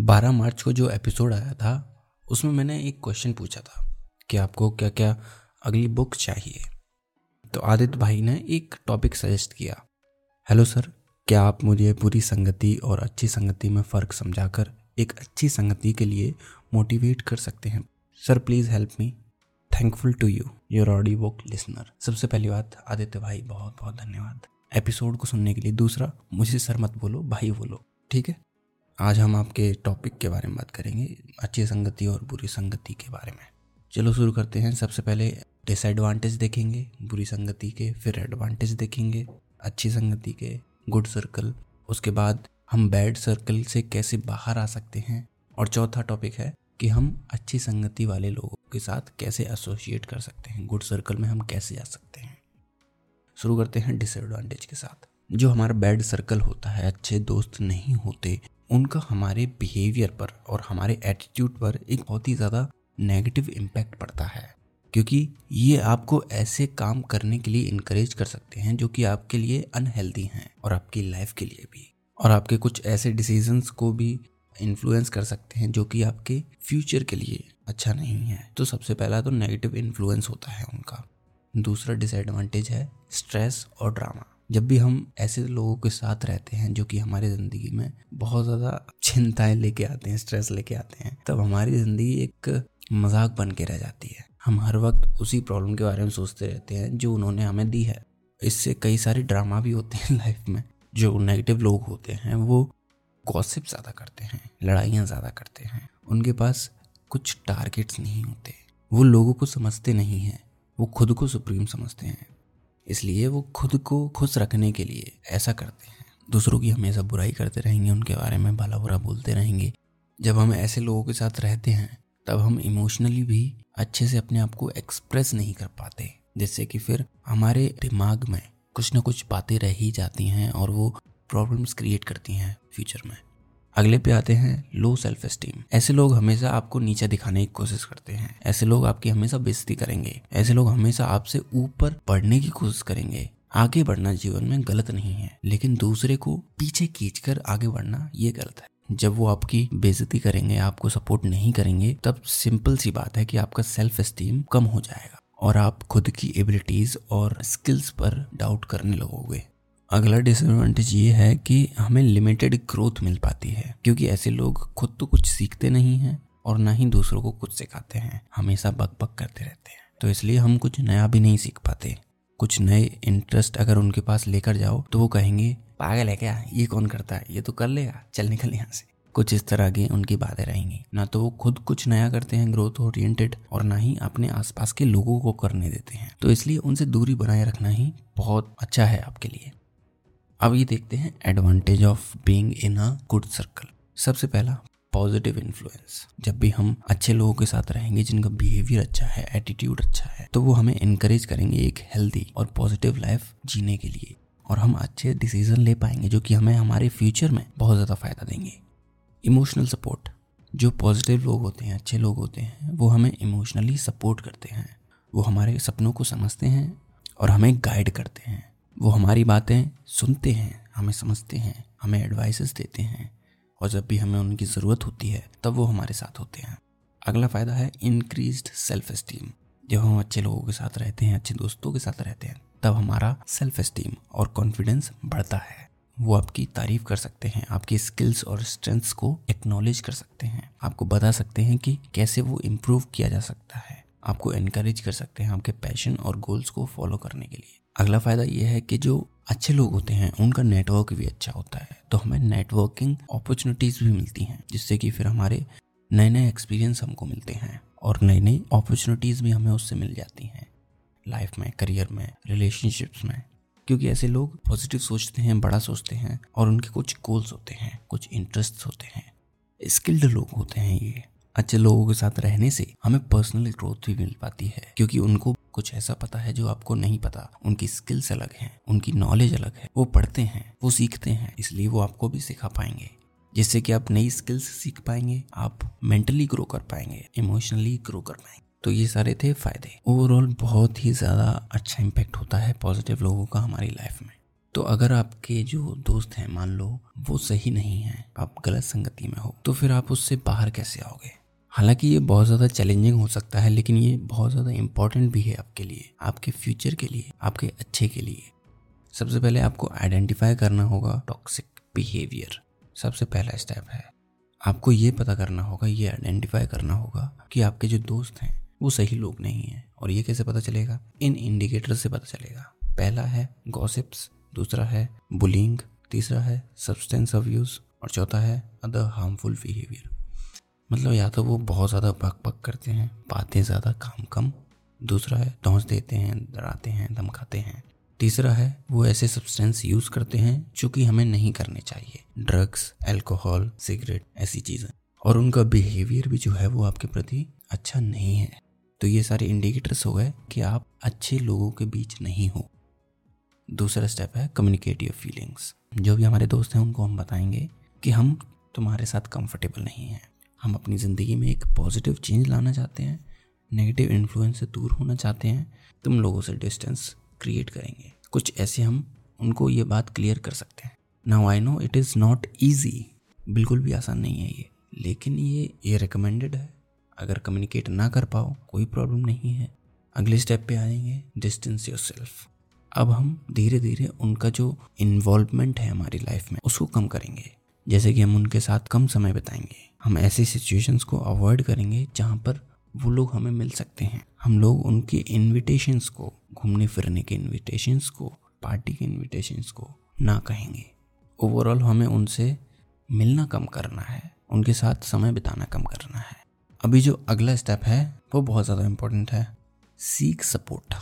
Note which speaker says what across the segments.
Speaker 1: बारह मार्च को जो एपिसोड आया था, उसमें मैंने एक क्वेश्चन पूछा था कि आपको क्या क्या अगली बुक चाहिए? तो आदित्य भाई ने एक टॉपिक सजेस्ट किया। हेलो सर क्या आप मुझे पूरी संगति और अच्छी संगति में फ़र्क समझाकर एक अच्छी संगति के लिए मोटिवेट कर सकते हैं? Sir please help me thankful to you your audio book listener सबसे पहली बात, आदित्य भाई बहुत बहुत धन्यवाद। एपिसोड को सुनने के लिए दूसरा, मुझे सर मत बोलो, भाई बोलो। ठीक है? आज हम आपके टॉपिक के बारे में बात करेंगे, अच्छी संगति और बुरी संगति के बारे में। चलो शुरू करते हैं। सबसे पहले डिसएडवांटेज देखेंगे, बुरी संगति के, फिर एडवांटेज देखेंगे, अच्छी संगति के गुड सर्कल उसके बाद हम बैड सर्कल से कैसे बाहर आ सकते हैं? और चौथा टॉपिक है कि हम अच्छी संगति वाले लोगों के साथ कैसे एसोसिएट कर सकते हैं? गुड सर्कल में हम कैसे आ सकते हैं? शुरू करते हैं डिसएडवांटेज के साथ। जो हमारा बैड सर्कल होता है, अच्छे दोस्त नहीं होते उनका हमारे बिहेवियर पर और हमारे एटीट्यूड पर एक बहुत ही ज़्यादा नेगेटिव इम्पैक्ट पड़ता है। क्योंकि ये आपको ऐसे काम करने के लिए इनक्रेज कर सकते हैं जो कि आपके लिए अनहेल्दी हैं और आपकी लाइफ के लिए भी। और आपके कुछ ऐसे डिसीजंस को भी इन्फ्लुएंस कर सकते हैं जो कि आपके फ्यूचर के लिए अच्छा नहीं है। तो सबसे पहला तो नेगेटिव इन्फ्लुएंस होता है उनका। दूसरा डिसएडवांटेज है स्ट्रेस और ड्रामा जब भी हम ऐसे लोगों के साथ रहते हैं, जो कि हमारी ज़िंदगी में बहुत ज़्यादा चिंताएँ लेके आते हैं स्ट्रेस लेके आते हैं, तब हमारी ज़िंदगी एक मज़ाक बन के रह जाती है। हम हर वक्त उसी प्रॉब्लम के बारे में सोचते रहते हैं, जो उन्होंने हमें दी है। इससे कई सारे ड्रामा भी होते हैं लाइफ में, जो नेगेटिव लोग होते हैं, वो गॉसिप ज़्यादा करते हैं, लड़ाइयाँ ज़्यादा करते हैं। उनके पास कुछ टारगेट्स नहीं होते। वो लोगों को समझते नहीं हैं, वो खुद को सुप्रीम समझते हैं। इसलिए वो खुद को खुश रखने के लिए ऐसा करते हैं। दूसरों की हमेशा बुराई करते रहेंगे, उनके बारे में भला बुरा बोलते रहेंगे। जब हम ऐसे लोगों के साथ रहते हैं, तब हम इमोशनली भी अच्छे से अपने आप को एक्सप्रेस नहीं कर पाते। जिससे कि फिर हमारे दिमाग में कुछ ना कुछ बातें रह ही जाती हैं और वो प्रॉब्लम्स क्रिएट करती हैं फ्यूचर में। अगले पे आते हैं लो सेल्फ स्टीम ऐसे लोग हमेशा आपको नीचे दिखाने की कोशिश करते हैं। ऐसे लोग आपकी हमेशा बेइज्जती करेंगे। ऐसे लोग हमेशा आपसे ऊपर बढ़ने की कोशिश करेंगे। आगे बढ़ना जीवन में गलत नहीं है, लेकिन दूसरे को पीछे खींचकर आगे बढ़ना ये गलत है। जब वो आपकी बेजती करेंगे, आपको सपोर्ट नहीं करेंगे, तब सिंपल सी बात है कि आपका सेल्फ स्टीम कम हो जाएगा और आप खुद की एबिलिटीज और स्किल्स पर डाउट करने लगोगे। अगला डिसएडवांटेज ये है कि हमें लिमिटेड ग्रोथ मिल पाती है, क्योंकि ऐसे लोग खुद तो कुछ सीखते नहीं हैं और ना ही दूसरों को कुछ सिखाते हैं, हमेशा बक बक करते रहते हैं। तो इसलिए हम कुछ नया भी नहीं सीख पाते। कुछ नए इंटरेस्ट अगर उनके पास लेकर जाओ तो वो कहेंगे, पागल है क्या? ये कौन करता है? ये तो कर लेगा। चल निकल यहाँ से। कुछ इस तरह की उनकी बातें रहेंगी। ना तो वो खुद कुछ नया करते हैं ग्रोथ ओरिएंटेड और ना ही अपने आसपास के लोगों को करने देते हैं। तो इसलिए उनसे दूरी बनाए रखना ही बहुत अच्छा है आपके लिए। अब ये देखते हैं advantage of being in a good circle सबसे पहला पॉजिटिव इन्फ्लुएंस जब भी हम अच्छे लोगों के साथ रहेंगे, जिनका बिहेवियर अच्छा है एटीट्यूड अच्छा है तो वो हमें इनकरेज करेंगे एक हेल्दी और पॉजिटिव लाइफ जीने के लिए। और हम अच्छे डिसीज़न ले पाएँगे, जो कि हमें हमारे फ्यूचर में बहुत ज़्यादा फ़ायदा देंगे। इमोशनल सपोर्ट जो पॉजिटिव लोग होते हैं, अच्छे लोग होते हैं, वो हमें इमोशनली सपोर्ट करते हैं। वो हमारे सपनों को समझते हैं और हमें गाइड करते हैं। वो हमारी बातें सुनते हैं, हमें समझते हैं, हमें एडवाइसेस देते हैं और जब भी हमें उनकी ज़रूरत होती है, तब वो हमारे साथ होते हैं। अगला फ़ायदा है इंक्रीज सेल्फ इस्टीम जब हम अच्छे लोगों के साथ रहते हैं, अच्छे दोस्तों के साथ रहते हैं, तब हमारा सेल्फ इस्टीम और कॉन्फिडेंस बढ़ता है। वो आपकी तारीफ़ कर सकते हैं, आपकी स्किल्स और स्ट्रेंथ्स को एक्नॉलेज कर सकते हैं। आपको बता सकते हैं कि कैसे वो इम्प्रूव किया जा सकता है। आपको इनक्रेज कर सकते हैं आपके पैशन और गोल्स को फॉलो करने के लिए। अगला फ़ायदा ये है कि जो अच्छे लोग होते हैं, उनका नेटवर्क भी अच्छा होता है। तो हमें नेटवर्किंग अपॉर्चुनिटीज़ भी मिलती हैं, जिससे कि फिर हमारे नए नए एक्सपीरियंस हमको मिलते हैं और नई नई अपॉर्चुनिटीज़ भी हमें उससे मिल जाती हैं लाइफ में करियर में रिलेशनशिप्स में। क्योंकि ऐसे लोग पॉजिटिव सोचते हैं, बड़ा सोचते हैं और उनके कुछ गोल्स होते हैं, कुछ इंटरेस्ट होते हैं। स्किल्ड लोग होते हैं ये। अच्छे लोगों के साथ रहने से हमें पर्सनल ग्रोथ भी मिल पाती है। क्योंकि उनको कुछ ऐसा पता है जो आपको नहीं पता। उनकी स्किल्स अलग हैं, उनकी नॉलेज अलग है। वो पढ़ते हैं, वो सीखते हैं, इसलिए वो आपको भी सिखा पाएँगे। जिससे कि आप नई स्किल्स सीख पाएँगे, आप मेंटली ग्रो कर पाएँगे इमोशनली ग्रो कर पाएँगे। तो ये सारे थे फ़ायदे। ओवरऑल बहुत ही ज़्यादा अच्छा इम्पेक्ट होता है पॉजिटिव लोगों का हमारी लाइफ में। तो अगर आपके जो दोस्त हैं, मान लो, वो सही नहीं है, आप गलत संगति में हो तो फिर आप उससे बाहर कैसे आओगे? हालाँकि ये बहुत ज़्यादा चैलेंजिंग हो सकता है, लेकिन ये बहुत ज़्यादा इंपॉर्टेंट भी है आपके लिए, आपके फ्यूचर के लिए, आपके अच्छे के लिए। सबसे पहले आपको आइडेंटिफाई करना होगा टॉक्सिक बिहेवियर सबसे पहला स्टेप है, आपको ये पता करना होगा, ये आइडेंटिफाई करना होगा कि आपके जो दोस्त हैं, वो सही लोग नहीं हैं, और ये कैसे पता चलेगा? इन इंडिकेटर से पता चलेगा। पहला है गॉसिप्स दूसरा है बुलिंग तीसरा है सब्सटेंस ऑफ़ यूज़ और चौथा है अदर हार्मफुल बिहेवियर मतलब या तो वो बहुत ज़्यादा भक भक करते हैं, बातें ज़्यादा काम कम। दूसरा है धौस देते हैं, डराते हैं, धमकाते हैं। तीसरा है, वो ऐसे सब्सटेंस यूज़ करते हैं जो कि हमें नहीं करने चाहिए। ड्रग्स अल्कोहल सिगरेट ऐसी चीज़ें। और उनका बिहेवियर भी जो है वो आपके प्रति अच्छा नहीं है। तो ये सारे इंडिकेटर्स हो गए कि आप अच्छे लोगों के बीच नहीं हो। दूसरा स्टेप है कम्युनिकेट योर फीलिंग्स जो भी हमारे दोस्त हैं, उनको हम बताएँगे कि हम तुम्हारे साथ कंफर्टेबल नहीं हैं। हम अपनी ज़िंदगी में एक पॉजिटिव चेंज लाना चाहते हैं नेगेटिव इन्फ्लुएंस से दूर होना चाहते हैं, तुम लोगों से डिस्टेंस क्रिएट करेंगे। कुछ ऐसे हम उनको ये बात क्लियर कर सकते हैं। Now I know it is not easy बिल्कुल भी आसान नहीं है ये। लेकिन ये ये रिकमेंडेड है। अगर कम्युनिकेट ना कर पाओ, कोई प्रॉब्लम नहीं है। अगले स्टेप पे आएँगे डिस्टेंस योर सेल्फ अब हम धीरे धीरे उनका जो इन्वॉल्वमेंट है हमारी लाइफ में, उसको कम करेंगे। जैसे कि हम उनके साथ कम समय बिताएँगे। हम ऐसी सिचुएशंस को अवॉइड करेंगे जहाँ पर वो लोग हमें मिल सकते हैं। हम लोग उनके इनविटेशंस को, घूमने फिरने के इनविटेशंस को पार्टी के इनविटेशंस को ना कहेंगे। ओवरऑल हमें उनसे मिलना कम करना है, उनके साथ समय बिताना कम करना है। अभी जो अगला स्टेप है, वो बहुत ज़्यादा इम्पोर्टेंट है सीक सपोर्ट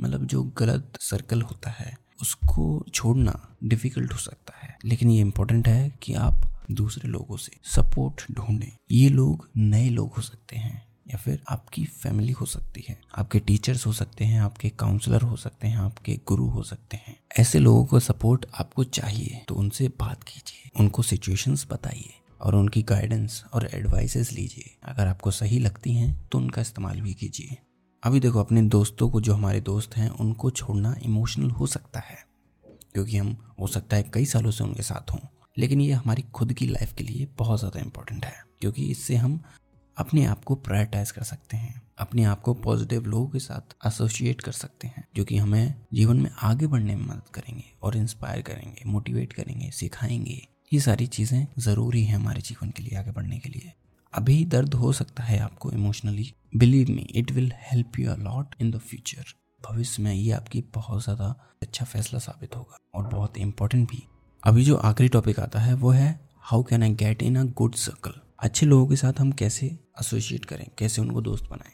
Speaker 1: मतलब जो गलत सर्कल होता है उसको छोड़ना डिफ़िकल्ट हो सकता है। लेकिन ये इम्पोर्टेंट है कि आप दूसरे लोगों से सपोर्ट ढूंढें। ये लोग नए लोग हो सकते हैं या फिर आपकी फैमिली हो सकती है। आपके टीचर्स हो सकते हैं, आपके काउंसलर हो सकते हैं, आपके गुरु हो सकते हैं। ऐसे लोगों को सपोर्ट आपको चाहिए तो उनसे बात कीजिए, उनको सिचुएशंस बताइए और उनकी गाइडेंस और एडवाइसेस लीजिए। अगर आपको सही लगती हैं तो उनका इस्तेमाल भी कीजिए। अभी देखो, अपने दोस्तों को, जो हमारे दोस्त हैं, उनको छोड़ना इमोशनल हो सकता है, क्योंकि हम, हो सकता है कई सालों से उनके साथ हों। लेकिन ये हमारी खुद की लाइफ के लिए बहुत ज़्यादा इंपॉर्टेंट है, क्योंकि इससे हम अपने आप को प्रायोरिटाइज कर सकते हैं, अपने आप को पॉजिटिव लोगों के साथ एसोसिएट कर सकते हैं, जो कि हमें जीवन में आगे बढ़ने में मदद करेंगे और इंस्पायर करेंगे मोटिवेट करेंगे, सिखाएँगे। ये सारी चीज़ें ज़रूरी हैं हमारे जीवन के लिए, आगे बढ़ने के लिए। अभी दर्द हो सकता है आपको emotionally believe me it will help you a lot in the future भविष्य में ये आपकी बहुत ज़्यादा अच्छा फैसला साबित होगा और बहुत इंपॉर्टेंट भी. अभी जो आखिरी टॉपिक आता है वो है how can I get in a good circle अच्छे लोगों के साथ हम कैसे एसोसिएट करें? कैसे उनको दोस्त बनाएँ?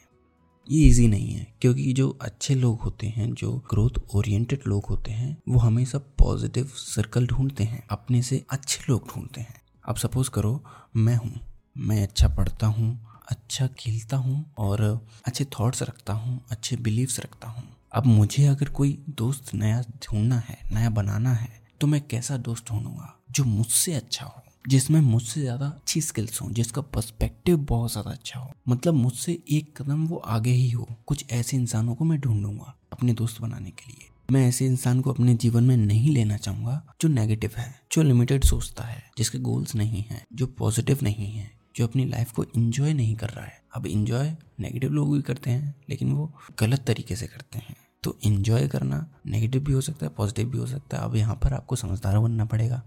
Speaker 1: ये इजी नहीं है, क्योंकि जो अच्छे लोग होते हैं, जो ग्रोथ ओरिएंटेड लोग होते हैं, वो हमेशा पॉजिटिव सर्कल ढूंढते हैं, अपने से अच्छे लोग ढूंढते हैं. अब सपोज़ करो, मैं हूँ. मैं अच्छा पढ़ता हूँ अच्छा खेलता हूँ और अच्छे थॉट्स रखता हूँ, अच्छे बिलीव्स रखता हूँ। अब मुझे अगर कोई दोस्त नया ढूंढना है, नया बनाना है तो मैं कैसा दोस्त ढूंढूँगा जो मुझसे अच्छा हो, जिसमें मुझसे ज़्यादा अच्छी स्किल्स हो, जिसका पर्सपेक्टिव बहुत ज़्यादा अच्छा हो? मतलब मुझसे एक कदम वो आगे ही हो, कुछ ऐसे इंसानों को मैं ढूंढूँगा अपने दोस्त बनाने के लिए। मैं ऐसे इंसान को अपने जीवन में नहीं लेना चाहूँगा जो नेगेटिव है, जो लिमिटेड सोचता है, जिसके गोल्स नहीं है, जो पॉजिटिव नहीं है। जो अपनी लाइफ को इंजॉय नहीं कर रहा है। अब इंजॉय नेगेटिव लोग भी करते हैं, लेकिन वो गलत तरीके से करते हैं। तो इन्जॉय करना नेगेटिव भी हो सकता है पॉजिटिव भी हो सकता है। अब यहाँ पर आपको समझदार बनना पड़ेगा।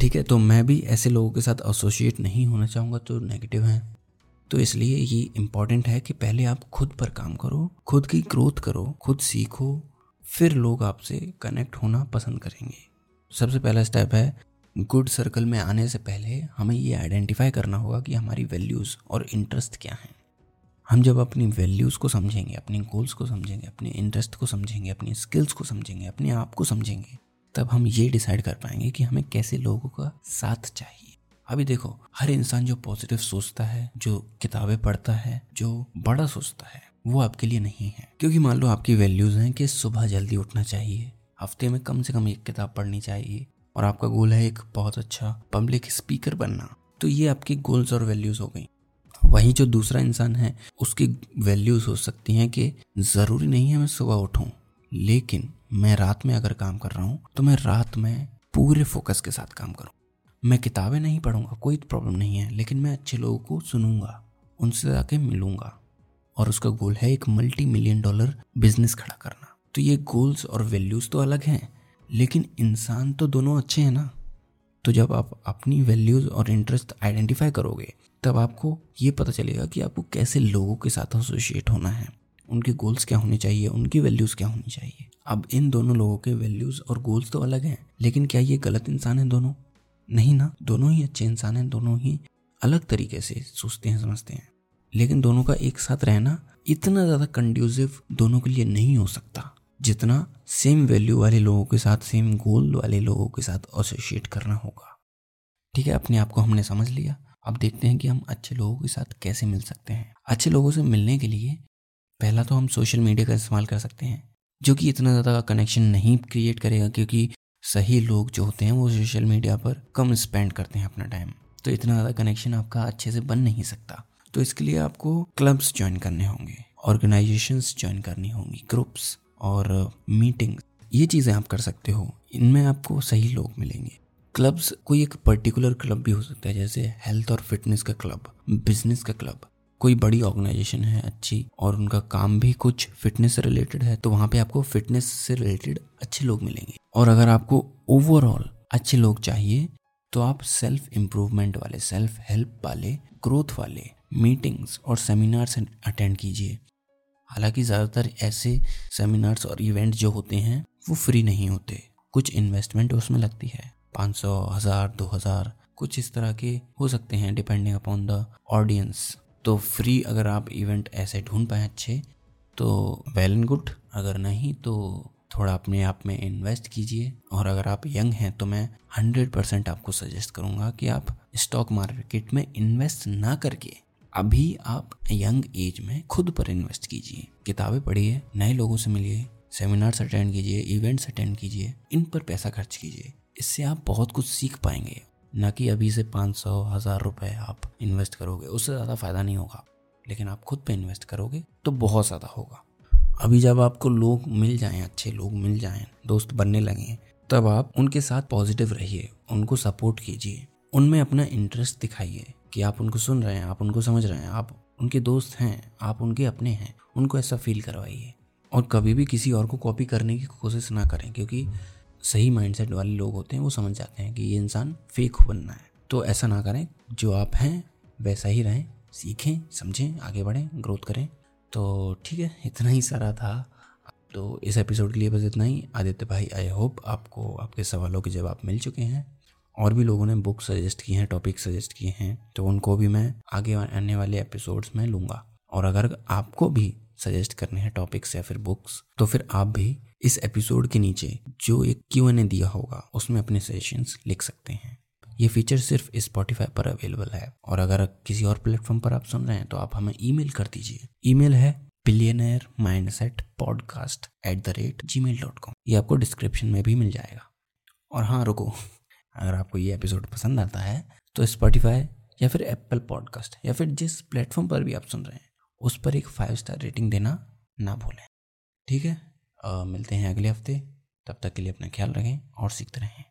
Speaker 1: ठीक है तो मैं भी ऐसे लोगों के साथ एसोसिएट नहीं होना चाहूँगा जो नेगेटिव हैं। तो इसलिए ये इंपॉर्टेंट है कि पहले आप खुद पर काम करो, खुद की ग्रोथ करो, खुद सीखो, फिर लोग आपसे कनेक्ट होना पसंद करेंगे। सबसे पहला स्टेप है गुड सर्कल में आने से पहले हमें ये आइडेंटिफाई करना होगा कि हमारी वैल्यूज़ और इंटरेस्ट क्या हैं। हम जब अपनी वैल्यूज़ को समझेंगे, अपने गोल्स को समझेंगे, अपने इंटरेस्ट को समझेंगे, अपनी स्किल्स को समझेंगे, अपने आप को समझेंगे, तब हम ये डिसाइड कर पाएँगे कि हमें कैसे लोगों का साथ चाहिए। अभी देखो, हर इंसान जो पॉजिटिव सोचता है, जो किताबें पढ़ता है, जो बड़ा सोचता है, वो आपके लिए नहीं है। क्योंकि मान लो आपकी वैल्यूज़ हैं कि सुबह जल्दी उठना चाहिए, हफ़्ते में कम से कम एक किताब पढ़नी चाहिए और आपका गोल है एक बहुत अच्छा पब्लिक स्पीकर बनना। तो ये आपकी गोल्स और वैल्यूज़ हो गई। वहीं जो दूसरा इंसान है, उसकी वैल्यूज़ हो सकती हैं कि ज़रूरी नहीं है मैं सुबह उठूं, लेकिन मैं रात में अगर काम कर रहा हूँ तो मैं रात में पूरे फोकस के साथ काम करूँ। मैं किताबें नहीं पढ़ूँगा, कोई प्रॉब्लम नहीं है, लेकिन मैं अच्छे लोगों को सुनूँगा, उनसे जाके मिलूँगा और उसका गोल है एक मल्टी मिलियन डॉलर बिज़नेस खड़ा करना। तो ये गोल्स और वैल्यूज़ तो अलग हैं लेकिन इंसान तो दोनों अच्छे हैं ना। तो जब आप अपनी वैल्यूज़ और इंटरेस्ट आइडेंटिफाई करोगे, तब आपको ये पता चलेगा कि आपको कैसे लोगों के साथ एसोसिएट होना है। उनके गोल्स क्या होने चाहिए? उनकी वैल्यूज़ क्या होनी चाहिए? अब इन दोनों लोगों के वैल्यूज़ और गोल्स तो अलग हैं, लेकिन क्या ये गलत इंसान है दोनों? नहीं ना, दोनों ही अच्छे इंसान हैं, दोनों ही अलग तरीके से सोचते हैं, समझते हैं। लेकिन दोनों का एक साथ रहना इतना ज़्यादा कंड्यूसिव दोनों के लिए नहीं हो सकता। जितना सेम वैल्यू वाले लोगों के साथ सेम गोल वाले लोगों के साथ एसोसिएट करना होगा। ठीक है? अपने आप को हमने समझ लिया। अब देखते हैं कि हम अच्छे लोगों के साथ कैसे मिल सकते हैं। अच्छे लोगों से मिलने के लिए पहला तो हम सोशल मीडिया का इस्तेमाल कर सकते हैं, जो कि इतना ज़्यादा कनेक्शन नहीं क्रिएट करेगा, क्योंकि सही लोग जो होते हैं वो सोशल मीडिया पर कम स्पेंड करते हैं अपना टाइम तो इतना ज़्यादा कनेक्शन आपका अच्छे से बन नहीं सकता। तो इसके लिए आपको क्लब्स ज्वाइन करने होंगे ऑर्गेनाइजेशंस ज्वाइन करनी होंगी ग्रुप्स और मीटिंग्स ये चीज़ें आप कर सकते हो। इनमें आपको सही लोग मिलेंगे। क्लब्स कोई एक पर्टिकुलर क्लब भी हो सकता है, जैसे हेल्थ और फिटनेस का क्लब बिज़नेस का क्लब कोई बड़ी ऑर्गेनाइजेशन है, अच्छी, और उनका काम भी कुछ फिटनेस से रिलेटेड है तो वहाँ पे आपको फिटनेस से रिलेटेड अच्छे लोग मिलेंगे। और अगर आपको ओवरऑल अच्छे लोग चाहिए तो आप सेल्फ इम्प्रूवमेंट वाले सेल्फ हेल्प वाले ग्रोथ वाले मीटिंग्स और सेमिनार्स अटेंड कीजिए। हालाँकि ज़्यादातर ऐसे सेमिनार्स और इवेंट जो होते हैं, वो फ्री नहीं होते। कुछ इन्वेस्टमेंट उसमें लगती है। पाँच सौ, हज़ार, दो हज़ार, कुछ इस तरह के हो सकते हैं डिपेंडिंग अपॉन द ऑडियंस तो फ्री अगर आप इवेंट ऐसे ढूंढ पाए अच्छे तो वेल एंड गुड अगर नहीं तो थोड़ा अपने आप में इन्वेस्ट कीजिए। और अगर आप यंग हैं तो मैं हंड्रेड परसेंट आपको सजेस्ट करूँगा कि आप स्टॉक मार्केट में इन्वेस्ट ना करके अभी आप यंग एज में खुद पर इन्वेस्ट कीजिए। किताबें पढ़िए, नए लोगों से मिलिए, सेमिनार्स अटेंड कीजिए, इवेंट्स अटेंड कीजिए, इन पर पैसा खर्च कीजिए। इससे आप बहुत कुछ सीख पाएँगे। ना कि अभी से पाँच सौ, हज़ार रुपये आप इन्वेस्ट करोगे, उससे ज़्यादा फ़ायदा नहीं होगा। लेकिन आप खुद पे इन्वेस्ट करोगे तो बहुत ज़्यादा होगा। अभी जब आपको लोग मिल जाएँ, अच्छे लोग मिल जाएँ, दोस्त बनने लगे, तब आप उनके साथ पॉजिटिव रहिए, उनको सपोर्ट कीजिए, उनमें अपना इंटरेस्ट दिखाइए। कि आप उनको सुन रहे हैं, आप उनको समझ रहे हैं, आप उनके दोस्त हैं, आप उनके अपने हैं, उनको ऐसा फील करवाइए। और कभी भी किसी और को कॉपी करने की कोशिश ना करें, क्योंकि सही माइंडसेट वाले लोग होते हैं, वो समझ जाते हैं कि ये इंसान फेक बनना है। तो ऐसा ना करें, जो आप हैं, वैसा ही रहें, सीखें, समझें, आगे बढ़ें ग्रोथ करें। तो ठीक है, इतना ही सारा था। तो इस एपिसोड के लिए बस इतना ही। आदित्य भाई आई होप आपको, आपके सवालों के जवाब मिल चुके हैं। और भी लोगों ने बुक सजेस्ट की हैं टॉपिक सजेस्ट किए हैं तो उनको भी मैं आगे आने वाले एपिसोड्स में लूँगा। और अगर आपको भी सजेस्ट करने हैं टॉपिक्स या फिर बुक्स तो फिर आप भी इस एपिसोड के नीचे जो एक क्यू एन ए दिया होगा, उसमें अपने सजेशंस लिख सकते हैं। ये फीचर सिर्फ़ स्पॉटिफाई पर अवेलेबल है। और अगर किसी और प्लेटफॉर्म पर आप सुन रहे हैं तो आप हमें ईमेल कर दीजिए। ईमेल है billionaire mindset podcast at the rate Gmail dot com ये आपको डिस्क्रिप्शन में भी मिल जाएगा। और हाँ रुको। अगर आपको ये एपिसोड पसंद आता है तो स्पॉटिफाई या फिर एप्पल पॉडकास्ट या फिर जिस प्लेटफॉर्म पर भी आप सुन रहे हैं उस पर एक फाइव स्टार रेटिंग देना ना भूलें। ठीक है? आ, मिलते हैं अगले हफ़्ते। तब तक के लिए अपना ख्याल रखें और सीखते रहें।